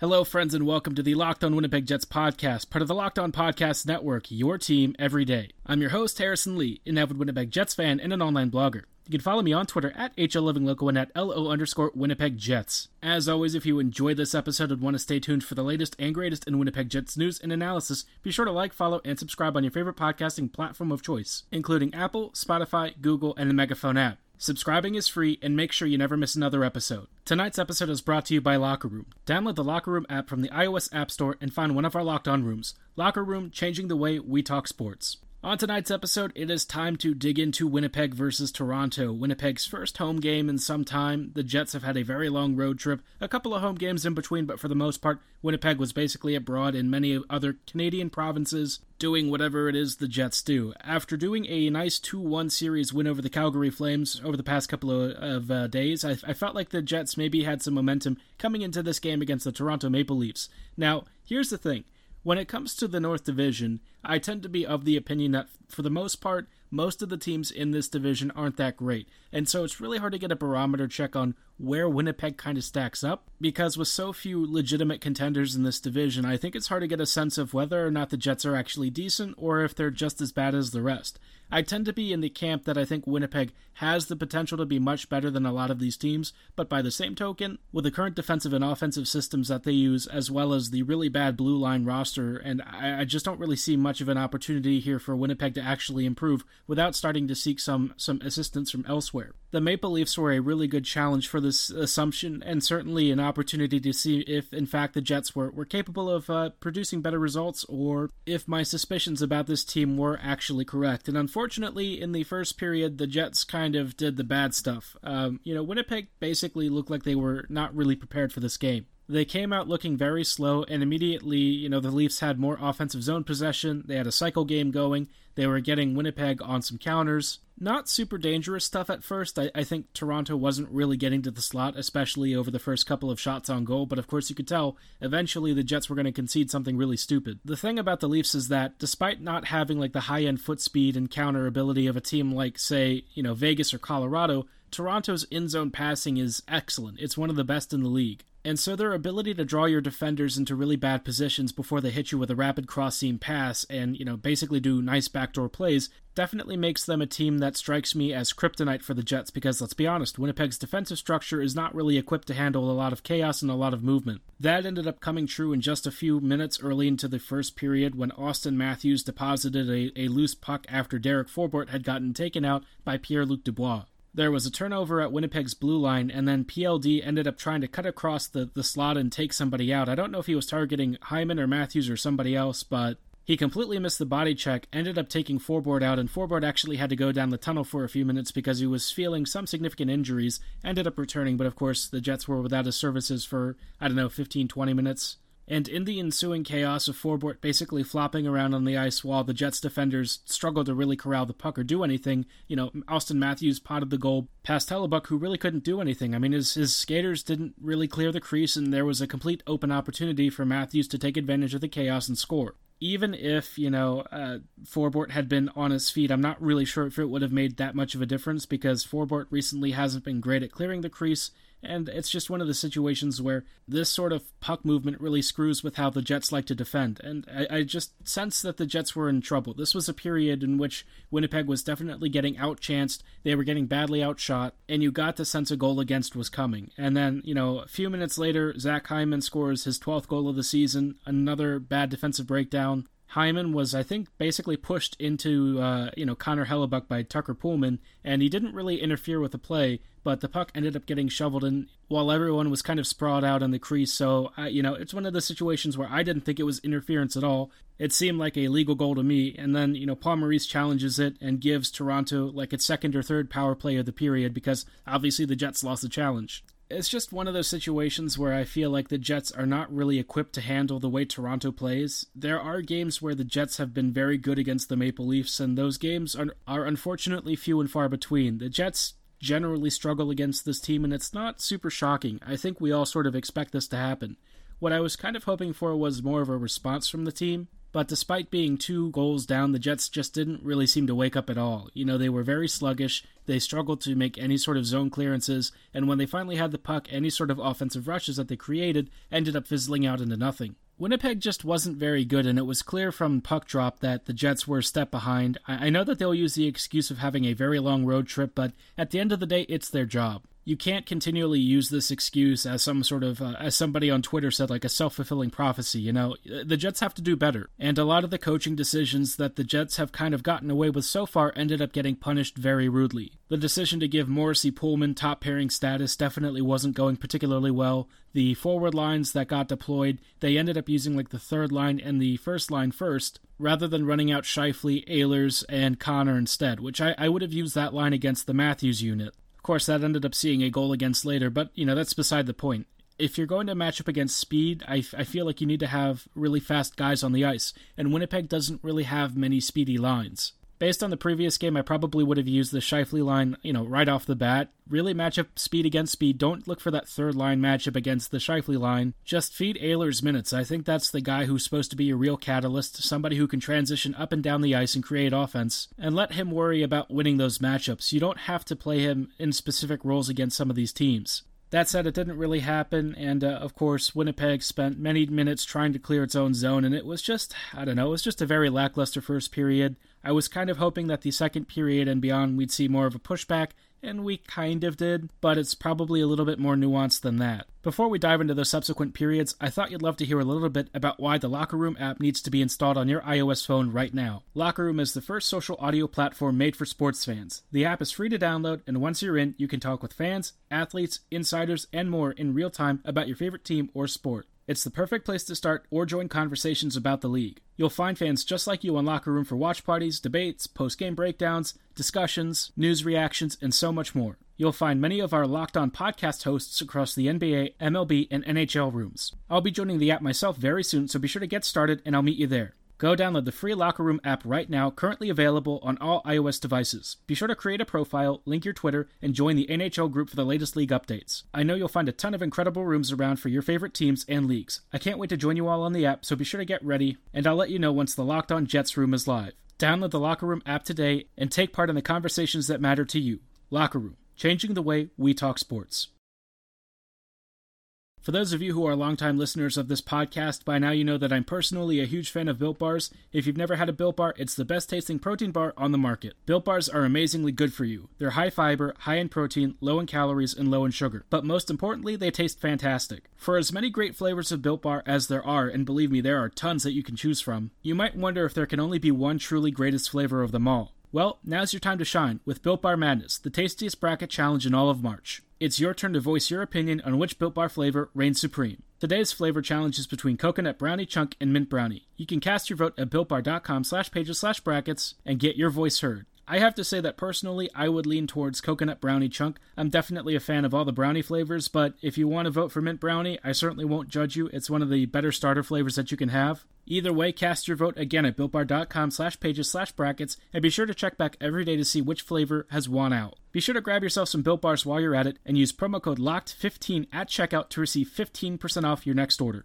Hello, friends, and welcome to the Locked On Winnipeg Jets podcast, part of the Locked On Podcast Network, your team every day. I'm your host, Harrison Lee, an avid Winnipeg Jets fan and an online blogger. You can follow me on Twitter at HLLivingLoco and at LO underscore Winnipeg Jets. As always, if you enjoyed this episode and want to stay tuned for the latest and greatest in Winnipeg Jets news and analysis, be sure to like, follow, and subscribe on your favorite podcasting platform of choice, including Apple, Spotify, Google, and the Megaphone app. Subscribing is free and make sure you never miss another episode. Tonight's episode is brought to you by Locker Room. Download the Locker Room app from the iOS App Store and find one of our locked on rooms. Locker Room, changing the way we talk sports. On tonight's episode, it is time to dig into Winnipeg versus Toronto. Winnipeg's first home game in some time. The Jets have had a very long road trip, a couple of home games in between, but for the most part, Winnipeg was basically abroad in many other Canadian provinces, doing whatever it is the Jets do. After doing a nice 2 1 series win over the Calgary Flames over the past couple of, of uh, days, I, I felt like the Jets maybe had some momentum coming into this game against the Toronto Maple Leafs. Now, here's the thing. When it comes to the North Division, I tend to be of the opinion that, for the most part, most of the teams in this division aren't that great. And so it's really hard to get a barometer check on where Winnipeg kind of stacks up, because with so few legitimate contenders in this division, I think it's hard to get a sense of whether or not the Jets are actually decent or if they're just as bad as the rest. I tend to be in the camp that I think Winnipeg has the potential to be much better than a lot of these teams, but by the same token, with the current defensive and offensive systems that they use, as well as the really bad blue line roster, and I, I just don't really see much of an opportunity here for Winnipeg to actually improve without starting to seek some some assistance from elsewhere. The Maple Leafs were a really good challenge for this assumption, and certainly an opportunity to see if, in fact, the Jets were, were capable of uh, producing better results, or if my suspicions about this team were actually correct. And unfortunately, in the first period, the Jets kind of did the bad stuff. Um, you know, Winnipeg basically looked like they were not really prepared for this game. They came out looking very slow, and immediately, you know, the Leafs had more offensive zone possession. They had a cycle game going. They were getting Winnipeg on some counters. Not super dangerous stuff at first. I, I, think Toronto wasn't really getting to the slot, especially over the first couple of shots on goal, but of course you could tell eventually the Jets were going to concede something really stupid. The thing about the Leafs is that despite not having like the high end foot speed and counter ability of a team like, say, you know, Vegas or Colorado, Toronto's in zone passing is excellent. It's one of the best in the league. And so their ability to draw your defenders into really bad positions before they hit you with a rapid cross seam pass and, you know, basically do nice backdoor plays definitely makes them a team that strikes me as kryptonite for the Jets because let's be honest, Winnipeg's defensive structure is not really equipped to handle a lot of chaos and a lot of movement. That ended up coming true in just a few minutes early into the first period when Auston Matthews deposited a, a loose puck after Derek Forbort had gotten taken out by Pierre Luc Dubois. There was a turnover at Winnipeg's blue line, and then PLD ended up trying to cut across the, the slot and take somebody out. I don't know if he was targeting Hyman or Matthews or somebody else, but he completely missed the body check, ended up taking Forbort out, and Forbort actually had to go down the tunnel for a few minutes because he was feeling some significant injuries, ended up returning, but of course the Jets were without his services for, I don't know, 15, 20 minutes. And in the ensuing chaos of Forbort basically flopping around on the ice while the Jets defenders struggled to really corral the puck or do anything, you know, Auston Matthews potted the goal past Hellebuyck, who really couldn't do anything. I mean, his, his skaters didn't really clear the crease, and there was a complete open opportunity for Matthews to take advantage of the chaos and score even if you know uh, Forbort had been on his feet, I'm not really sure if it would have made that much of a difference because Forbort recently hasn't been great at clearing the crease, and it's just one of the situations where this sort of puck movement really screws with how the Jets like to defend. And I, I, just sense that the Jets were in trouble. This was a period in which Winnipeg was definitely getting outchanced, they were getting badly outshot, and you got the sense a goal against was coming. And then, you know, a few minutes later, Zach Hyman scores his 12th goal of the season, another bad defensive breakdown. Hyman was, I think, basically pushed into, uh, you know, Connor Hellebuyck by Tucker Poolman, and he didn't really interfere with the play, but the puck ended up getting shoveled in while everyone was kind of sprawled out on the crease. So, you know, it's one of the situations where I didn't think it was interference at all. It seemed like a legal goal to me, and then, you know, Paul Maurice challenges it and gives Toronto like its second or third power play of the period because obviously the Jets lost the challenge. It's just one of those situations where I feel like the Jets are not really equipped to handle the way Toronto plays. There are games where the Jets have been very good against the Maple Leafs, and those games are, are unfortunately few and far between. The Jets generally struggle against this team, and it's not super shocking. I think we all sort of expect this to happen. What I was kind of hoping for was more of a response from the team, but despite being two goals down, the Jets just didn't really seem to wake up at all. You know, they were very sluggish, they struggled to make any sort of zone clearances, and when they finally had the puck, any sort of offensive rushes that they created ended up fizzling out into nothing. Winnipeg just wasn't very good, and it was clear from puck drop that the Jets were a step behind. I know that they'll use the excuse of having a very long road trip, but at the end of the day, it's their job you can't continually use this excuse as some sort of uh, as somebody on Twitter said like a self-fulfilling prophecy you know? The Jets have to do better. And a lot of the coaching decisions that the Jets have kind of gotten away with so far ended up getting punished very rudely. The decision to give Morrissey Poolman top pairing status definitely wasn't going particularly well. The forward lines that got deployed they ended up using like the third line and the first line first rather than running out Scheifele, Ehlers, and Connor instead, which I, I would have used that line against the Matthews unit course, that ended up seeing a goal against later, but you know that's beside the point. If you're going to match up against speed, I, I feel like you need to have really fast guys on the ice, and Winnipeg doesn't really have many speedy lines. Based on the previous game, I probably would have used the Scheifele line, you know, right off the bat. Really match up speed against speed. Don't look for that third line matchup against the Scheifele line. Just feed Ehlers minutes. I think that's the guy who's supposed to be a real catalyst, somebody who can transition up and down the ice and create offense, and let him worry about winning those matchups. You don't have to play him in specific roles against some of these teams. That said, it didn't really happen, and uh, of course, Winnipeg spent many minutes trying to clear its own zone, and it was just, I don't know, it was just a very lackluster first period. I was kind of hoping that the second period and beyond we'd see more of a pushback, and we kind of did, but it's probably a little bit more nuanced than that. Before we dive into the subsequent periods, I thought you'd love to hear a little bit about why the Locker Room app needs to be installed on your iOS phone right now. Locker Room is the first social audio platform made for sports fans. The app is free to download, and once you're in, you can talk with fans, athletes, insiders, and more in real time about your favorite team or sport. It's the perfect place to start or join conversations about the league. You'll find fans just like you on Locker Room for watch parties, debates, post game breakdowns, discussions, news reactions, and so much more. You'll find many of our Locked On podcast hosts across the NBA, MLB, and NHL rooms. I'll be joining the app myself very soon, so be sure to get started and I'll meet you there. Go download the free Locker Room app right now, currently available on all iOS devices. Be sure to create a profile, link your Twitter, and join the NHL group for the latest league updates. I know you'll find a ton of incredible rooms around for your favorite teams and leagues. I can't wait to join you all on the app, so be sure to get ready, and I'll let you know once the Locked On Jets room is live. Download the Locker Room app today and take part in the conversations that matter to you. Locker Room, changing the way we talk sports. For those of you who are longtime listeners of this podcast, by now you know that I'm personally a huge fan of Built Bars. If you've never had a Built Bar, it's the best tasting protein bar on the market. Built Bars are amazingly good for you. They're high fiber, high in protein, low in calories, and low in sugar. But most importantly, they taste fantastic. For as many great flavors of Built Bar as there are, and believe me, there are tons that you can choose from, you might wonder if there can only be one truly greatest flavor of them all. Well, now's your time to shine with Built Bar Madness, the tastiest bracket challenge in all of March. It's your turn to voice your opinion on which Built Bar flavor reigns supreme. Today's flavor challenge is between coconut brownie chunk and mint brownie. You can cast your vote at builtbar.com slash pages slash brackets and get your voice heard. I have to say that personally, I would lean towards coconut brownie chunk. I'm definitely a fan of all the brownie flavors, but if you want to vote for mint brownie, I certainly won't judge you. It's one of the better starter flavors that you can have. Either way, cast your vote again at builtbar.com slash pages slash brackets, and be sure to check back every day to see which flavor has won out. Be sure to grab yourself some Built Bars while you're at it, and use promo code LOCKED15 at checkout to receive 15% off your next order.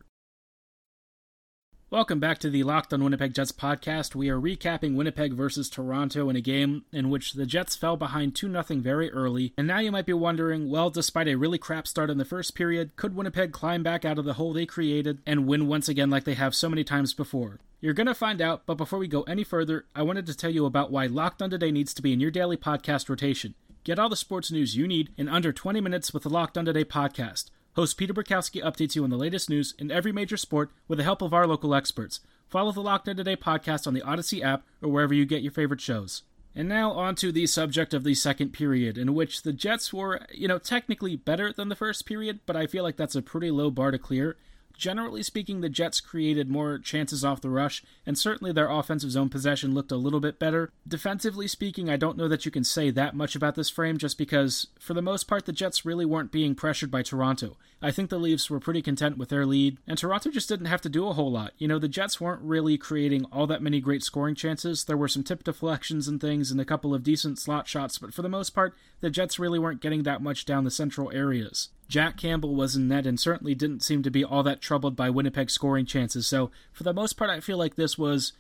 Welcome back to the Locked on Winnipeg Jets podcast. We are recapping Winnipeg versus Toronto in a game in which the Jets fell behind 2 0 very early. And now you might be wondering well, despite a really crap start in the first period, could Winnipeg climb back out of the hole they created and win once again like they have so many times before? You're going to find out, but before we go any further, I wanted to tell you about why Locked on Today needs to be in your daily podcast rotation. Get all the sports news you need in under 20 minutes with the Locked on Today podcast. Host Peter Bukowski updates you on the latest news in every major sport with the help of our local experts. Follow the Locked On Today podcast on the Odyssey app or wherever you get your favorite shows. And now on to the subject of the second period, in which the Jets were, you know, technically better than the first period, but I feel like that's a pretty low bar to clear. Generally speaking, the Jets created more chances off the rush, and certainly their offensive zone possession looked a little bit better. Defensively speaking, I don't know that you can say that much about this frame just because, for the most part, the Jets really weren't being pressured by Toronto. I think the Leafs were pretty content with their lead, and Toronto just didn't have to do a whole lot. You know, the Jets weren't really creating all that many great scoring chances. There were some tip deflections and things and a couple of decent slot shots, but for the most part, the Jets really weren't getting that much down the central areas. Jack Campbell was in net and certainly didn't seem to be all that troubled by Winnipeg scoring chances. So, for the most part, I feel like this was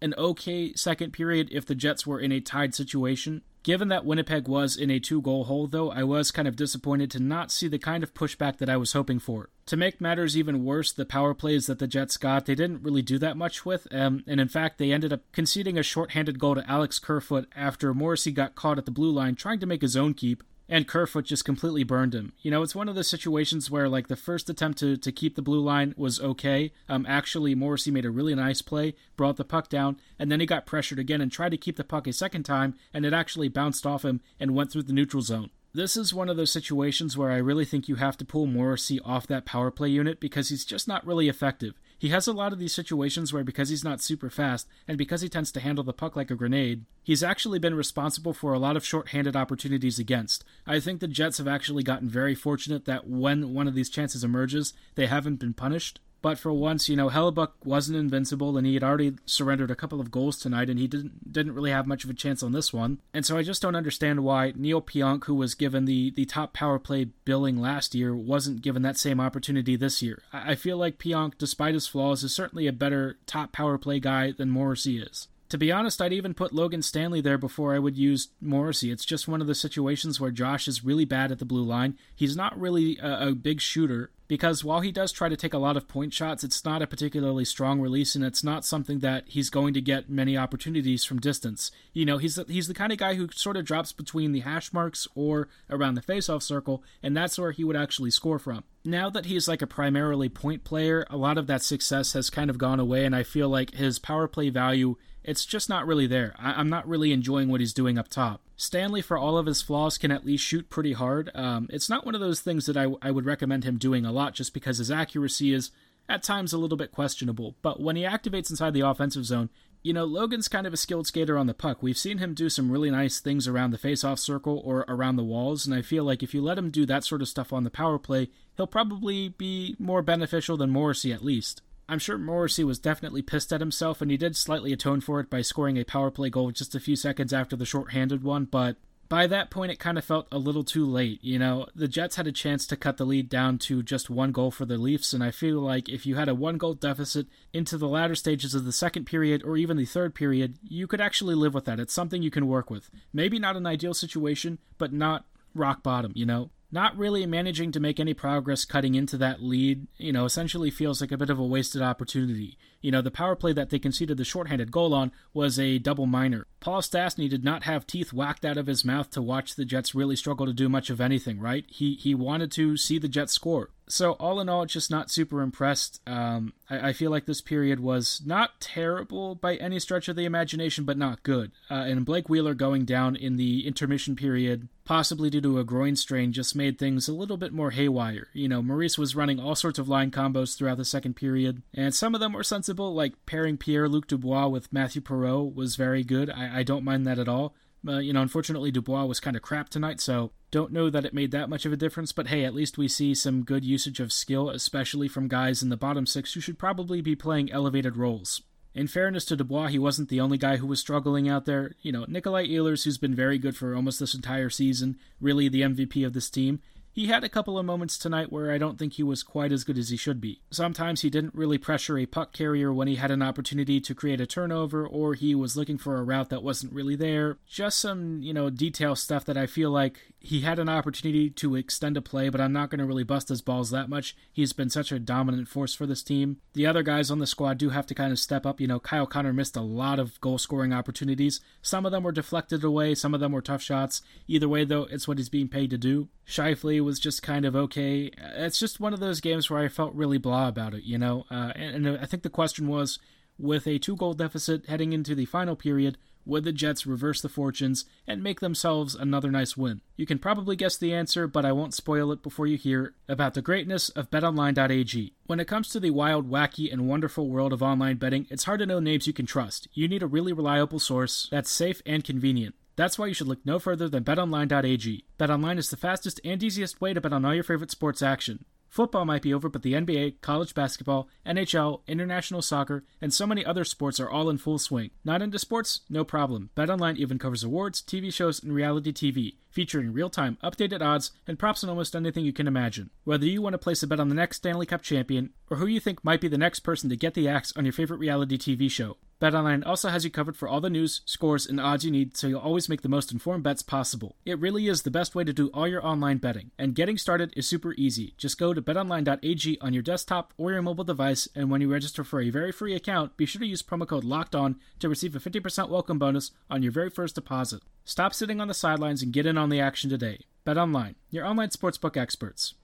an okay second period if the Jets were in a tied situation. Given that Winnipeg was in a two goal hole, though, I was kind of disappointed to not see the kind of pushback that I was hoping for. To make matters even worse, the power plays that the Jets got, they didn't really do that much with, um, and in fact, they ended up conceding a shorthanded goal to Alex Kerfoot after Morrissey got caught at the blue line trying to make his own keep and Kerfoot just completely burned him. You know, it's one of the situations where like the first attempt to, to keep the blue line was okay. Um, actually, Morrissey made a really nice play, brought the puck down, and then he got pressured again and tried to keep the puck a second time, and it actually bounced off him and went through the neutral zone. This is one of those situations where I really think you have to pull Morrissey off that power play unit because he's just not really effective. He has a lot of these situations where, because he's not super fast, and because he tends to handle the puck like a grenade, he's actually been responsible for a lot of short-handed opportunities against. I think the Jets have actually gotten very fortunate that when one of these chances emerges, they haven't been punished. But for once, you know, Hellebuyck wasn't invincible, and he had already surrendered a couple of goals tonight, and he didn't didn't really have much of a chance on this one. And so I just don't understand why Neil Pionk, who was given the the top power play billing last year, wasn't given that same opportunity this year. I, I feel like Pionk, despite his flaws, is certainly a better top power play guy than Morrissey is. To be honest, I'd even put Logan Stanley there before I would use Morrissey. It's just one of the situations where Josh is really bad at the blue line. He's not really a, a big shooter, because while he does try to take a lot of point shots, it's not a particularly strong release, and it's not something that he's going to get many opportunities from distance. You know, he's the, he's the kind of guy who sort of drops between the hash marks or around the faceoff circle, and that's where he would actually score from. Now that he's like a primarily point player, a lot of that success has kind of gone away, and I feel like his power play value it's just not really there. I- am not really enjoying what he's doing up top. Stanley, for all of his flaws, can at least shoot pretty hard. Um, it's not one of those things that I, w- I would recommend him doing a lot just because his accuracy is at times a little bit questionable. But when he activates inside the offensive zone, you know, Logan's kind of a skilled skater on the puck. We've seen him do some really nice things around the faceoff circle or around the walls, and I feel like if you let him do that sort of stuff on the power play, he'll probably be more beneficial than Morrissey at least. I'm sure Morrissey was definitely pissed at himself, and he did slightly atone for it by scoring a power play goal just a few seconds after the shorthanded one, but by that point it kind of felt a little too late. You know, the Jets had a chance to cut the lead down to just one goal for the Leafs, and I feel like if you had a one goal deficit into the latter stages of the second period or even the third period, you could actually live with that. It's something you can work with. Maybe not an ideal situation, but not rock bottom, you know? Not really managing to make any progress cutting into that lead, you know, essentially feels like a bit of a wasted opportunity. You know, the power play that they conceded the shorthanded goal on was a double minor. Paul Stastny did not have teeth whacked out of his mouth to watch the Jets really struggle to do much of anything, right? He he wanted to see the Jets score so all in all, just not super impressed. Um, I, I, feel like this period was not terrible by any stretch of the imagination, but not good. Uh, and Blake Wheeler going down in the intermission period, possibly due to a groin strain, just made things a little bit more haywire. You know, Maurice was running all sorts of line combos throughout the second period, and some of them were sensible, like pairing Pierre Luc Dubois with Mathieu Perreault was very good. I, I don't mind that at all. Uh, you know, unfortunately, Dubois was kind of crap tonight, so don't know that it made that much of a difference. But hey, at least we see some good usage of skill, especially from guys in the bottom six who should probably be playing elevated roles. In fairness to Dubois, he wasn't the only guy who was struggling out there. You know, Nikolai Ehlers, who's been very good for almost this entire season, really the MVP of this team, he had a couple of moments tonight where I don't think he was quite as good as he should be. Sometimes he didn't really pressure a puck carrier when he had an opportunity to create a turnover, or he was looking for a route that wasn't really there. Just some, you know, detail stuff that I feel like he had an opportunity to extend a play, but I'm not going to really bust his balls that much. He's been such a dominant force for this team. The other guys on the squad do have to kind of step up. You know, Kyle Connor missed a lot of goal scoring opportunities. Some of them were deflected away, some of them were tough shots. Either way, though, it's what he's being paid to do. Scheifele was just kind of okay. It's just one of those games where I felt really blah about it, you know. Uh, and, and I think the question was, with a two goal deficit heading into the final period, Would the Jets reverse the fortunes and make themselves another nice win? You can probably guess the answer, but I won't spoil it before you hear about the greatness of betonline.ag. When it comes to the wild, wacky, and wonderful world of online betting, it's hard to know names you can trust. You need a really reliable source that's safe and convenient. That's why you should look no further than betonline.ag. BetOnline is the fastest and easiest way to bet on all your favorite sports action. Football might be over, but the NBA, college basketball, NHL, international soccer, and so many other sports are all in full swing. Not into sports? No problem. BetOnline even covers awards, TV shows, and reality TV, featuring real-time updated odds and props on almost anything you can imagine. Whether you want to place a bet on the next Stanley Cup champion or who you think might be the next person to get the axe on your favorite reality TV show, BetOnline also has you covered for all the news, scores, and odds you need so you'll always make the most informed bets possible. It really is the best way to do all your online betting, and getting started is super easy. Just go to betonline.ag on your desktop or your mobile device, and when you register for a very free account, be sure to use promo code LOCKEDON to receive a 50% welcome bonus on your very first deposit. Stop sitting on the sidelines and get in on the action today. BetOnline, your online sportsbook experts.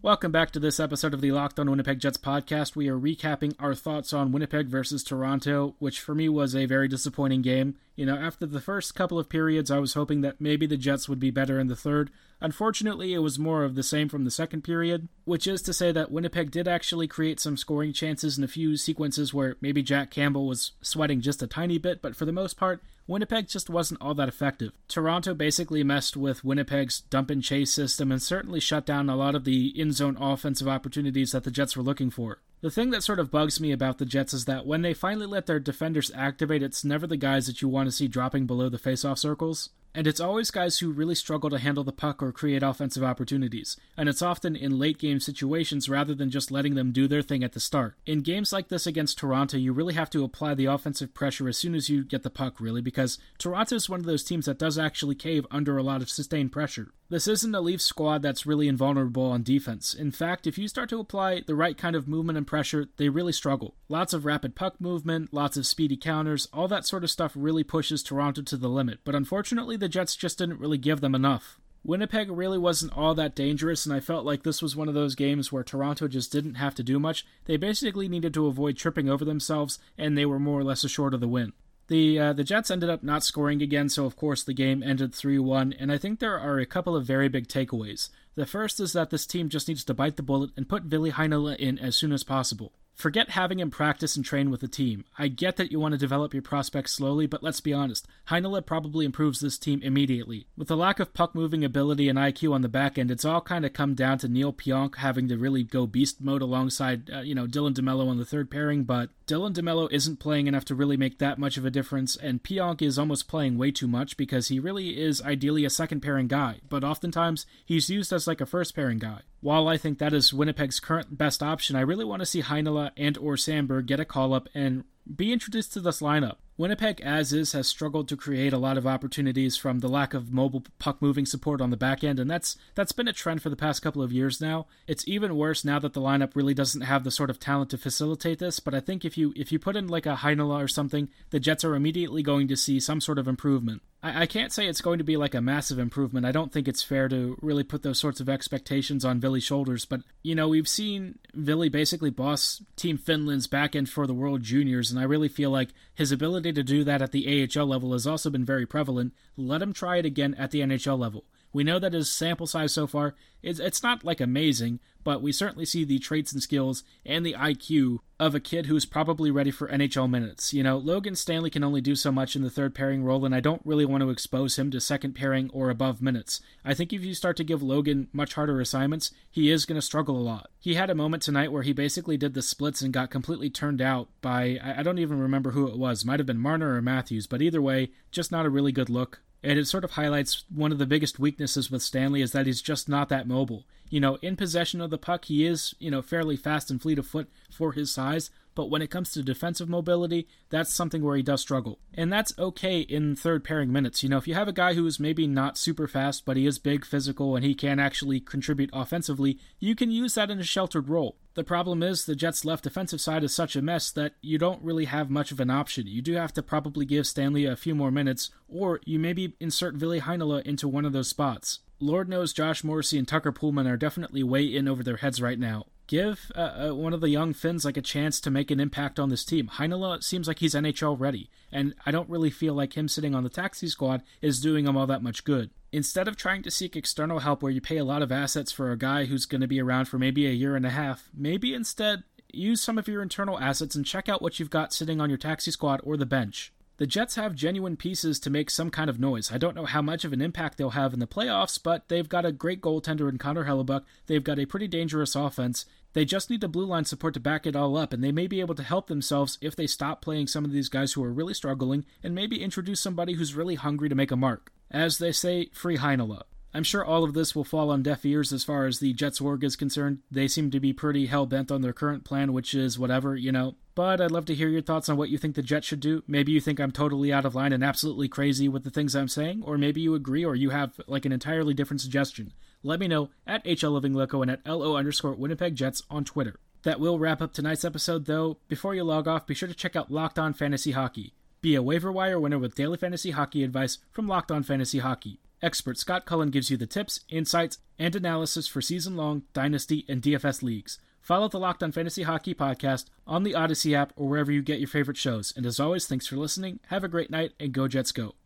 Welcome back to this episode of the Locked On Winnipeg Jets podcast. We are recapping our thoughts on Winnipeg versus Toronto, which for me was a very disappointing game. You know, after the first couple of periods, I was hoping that maybe the Jets would be better in the third. Unfortunately, it was more of the same from the second period, which is to say that Winnipeg did actually create some scoring chances in a few sequences where maybe Jack Campbell was sweating just a tiny bit, but for the most part, Winnipeg just wasn't all that effective. Toronto basically messed with Winnipeg's dump and chase system and certainly shut down a lot of the in zone offensive opportunities that the Jets were looking for. The thing that sort of bugs me about the Jets is that when they finally let their defenders activate, it's never the guys that you want to see dropping below the faceoff circles. And it's always guys who really struggle to handle the puck or create offensive opportunities, and it's often in late game situations rather than just letting them do their thing at the start. In games like this against Toronto, you really have to apply the offensive pressure as soon as you get the puck, really, because Toronto is one of those teams that does actually cave under a lot of sustained pressure. This isn't a Leafs squad that's really invulnerable on defense. In fact, if you start to apply the right kind of movement and pressure, they really struggle. Lots of rapid puck movement, lots of speedy counters, all that sort of stuff really pushes Toronto to the limit, but unfortunately, the Jets just didn't really give them enough. Winnipeg really wasn't all that dangerous, and I felt like this was one of those games where Toronto just didn't have to do much. They basically needed to avoid tripping over themselves, and they were more or less assured of the win. The uh, the Jets ended up not scoring again, so of course the game ended 3-1, and I think there are a couple of very big takeaways. The first is that this team just needs to bite the bullet and put Ville Heinola in as soon as possible. Forget having him practice and train with the team. I get that you want to develop your prospects slowly, but let's be honest. Heinola probably improves this team immediately. With the lack of puck moving ability and IQ on the back end, it's all kind of come down to Neil Pionk having to really go beast mode alongside, uh, you know, Dylan DeMello on the third pairing, but Dylan DeMello isn't playing enough to really make that much of a difference, and Pionk is almost playing way too much because he really is ideally a second pairing guy, but oftentimes he's used as like a first pairing guy. While I think that is Winnipeg's current best option, I really want to see Heinola and or Samberg get a call up and be introduced to this lineup. Winnipeg, as is, has struggled to create a lot of opportunities from the lack of mobile puck moving support on the back end, and that's that's been a trend for the past couple of years now. It's even worse now that the lineup really doesn't have the sort of talent to facilitate this. But I think if you if you put in like a Heinola or something, the Jets are immediately going to see some sort of improvement. I, I can't say it's going to be like a massive improvement. I don't think it's fair to really put those sorts of expectations on Ville's shoulders. But you know, we've seen Ville basically boss Team Finland's back end for the World Juniors, and I really feel like his ability to do that at the AHL level has also been very prevalent. Let him try it again at the NHL level. We know that his sample size so far is it's not like amazing, but we certainly see the traits and skills and the IQ of a kid who's probably ready for NHL minutes. You know, Logan Stanley can only do so much in the third pairing role, and I don't really want to expose him to second pairing or above minutes. I think if you start to give Logan much harder assignments, he is going to struggle a lot. He had a moment tonight where he basically did the splits and got completely turned out by, I don't even remember who it was, might have been Marner or Matthews, but either way, just not a really good look. And it sort of highlights one of the biggest weaknesses with Stanley is that he's just not that mobile. You know, in possession of the puck, he is, you know, fairly fast and fleet of foot for his size, but when it comes to defensive mobility, that's something where he does struggle. And that's okay in third pairing minutes. You know, if you have a guy who is maybe not super fast, but he is big, physical, and he can actually contribute offensively, you can use that in a sheltered role. The problem is the Jets' left defensive side is such a mess that you don't really have much of an option. You do have to probably give Stanley a few more minutes, or you maybe insert Ville Heinola into one of those spots. Lord knows Josh Morrissey and Tucker Poolman are definitely way in over their heads right now. Give uh, uh, one of the young Finns like a chance to make an impact on this team. Heinola seems like he's NHL ready, and I don't really feel like him sitting on the taxi squad is doing him all that much good. Instead of trying to seek external help where you pay a lot of assets for a guy who's going to be around for maybe a year and a half, maybe instead use some of your internal assets and check out what you've got sitting on your taxi squad or the bench. The Jets have genuine pieces to make some kind of noise. I don't know how much of an impact they'll have in the playoffs, but they've got a great goaltender in Connor Hellebuyck. They've got a pretty dangerous offense. They just need the blue line support to back it all up, and they may be able to help themselves if they stop playing some of these guys who are really struggling and maybe introduce somebody who's really hungry to make a mark. As they say, free Heinola. I'm sure all of this will fall on deaf ears as far as the Jets org is concerned. They seem to be pretty hell bent on their current plan, which is whatever, you know. But I'd love to hear your thoughts on what you think the Jets should do. Maybe you think I'm totally out of line and absolutely crazy with the things I'm saying, or maybe you agree or you have like an entirely different suggestion. Let me know at HL Living Loco and at LO underscore Winnipeg Jets on Twitter. That will wrap up tonight's episode, though. Before you log off, be sure to check out Locked On Fantasy Hockey. Be a waiver wire winner with daily fantasy hockey advice from Locked On Fantasy Hockey. Expert Scott Cullen gives you the tips, insights, and analysis for season long, dynasty, and DFS leagues. Follow the Locked On Fantasy Hockey podcast on the Odyssey app or wherever you get your favorite shows. And as always, thanks for listening. Have a great night and go Jets go.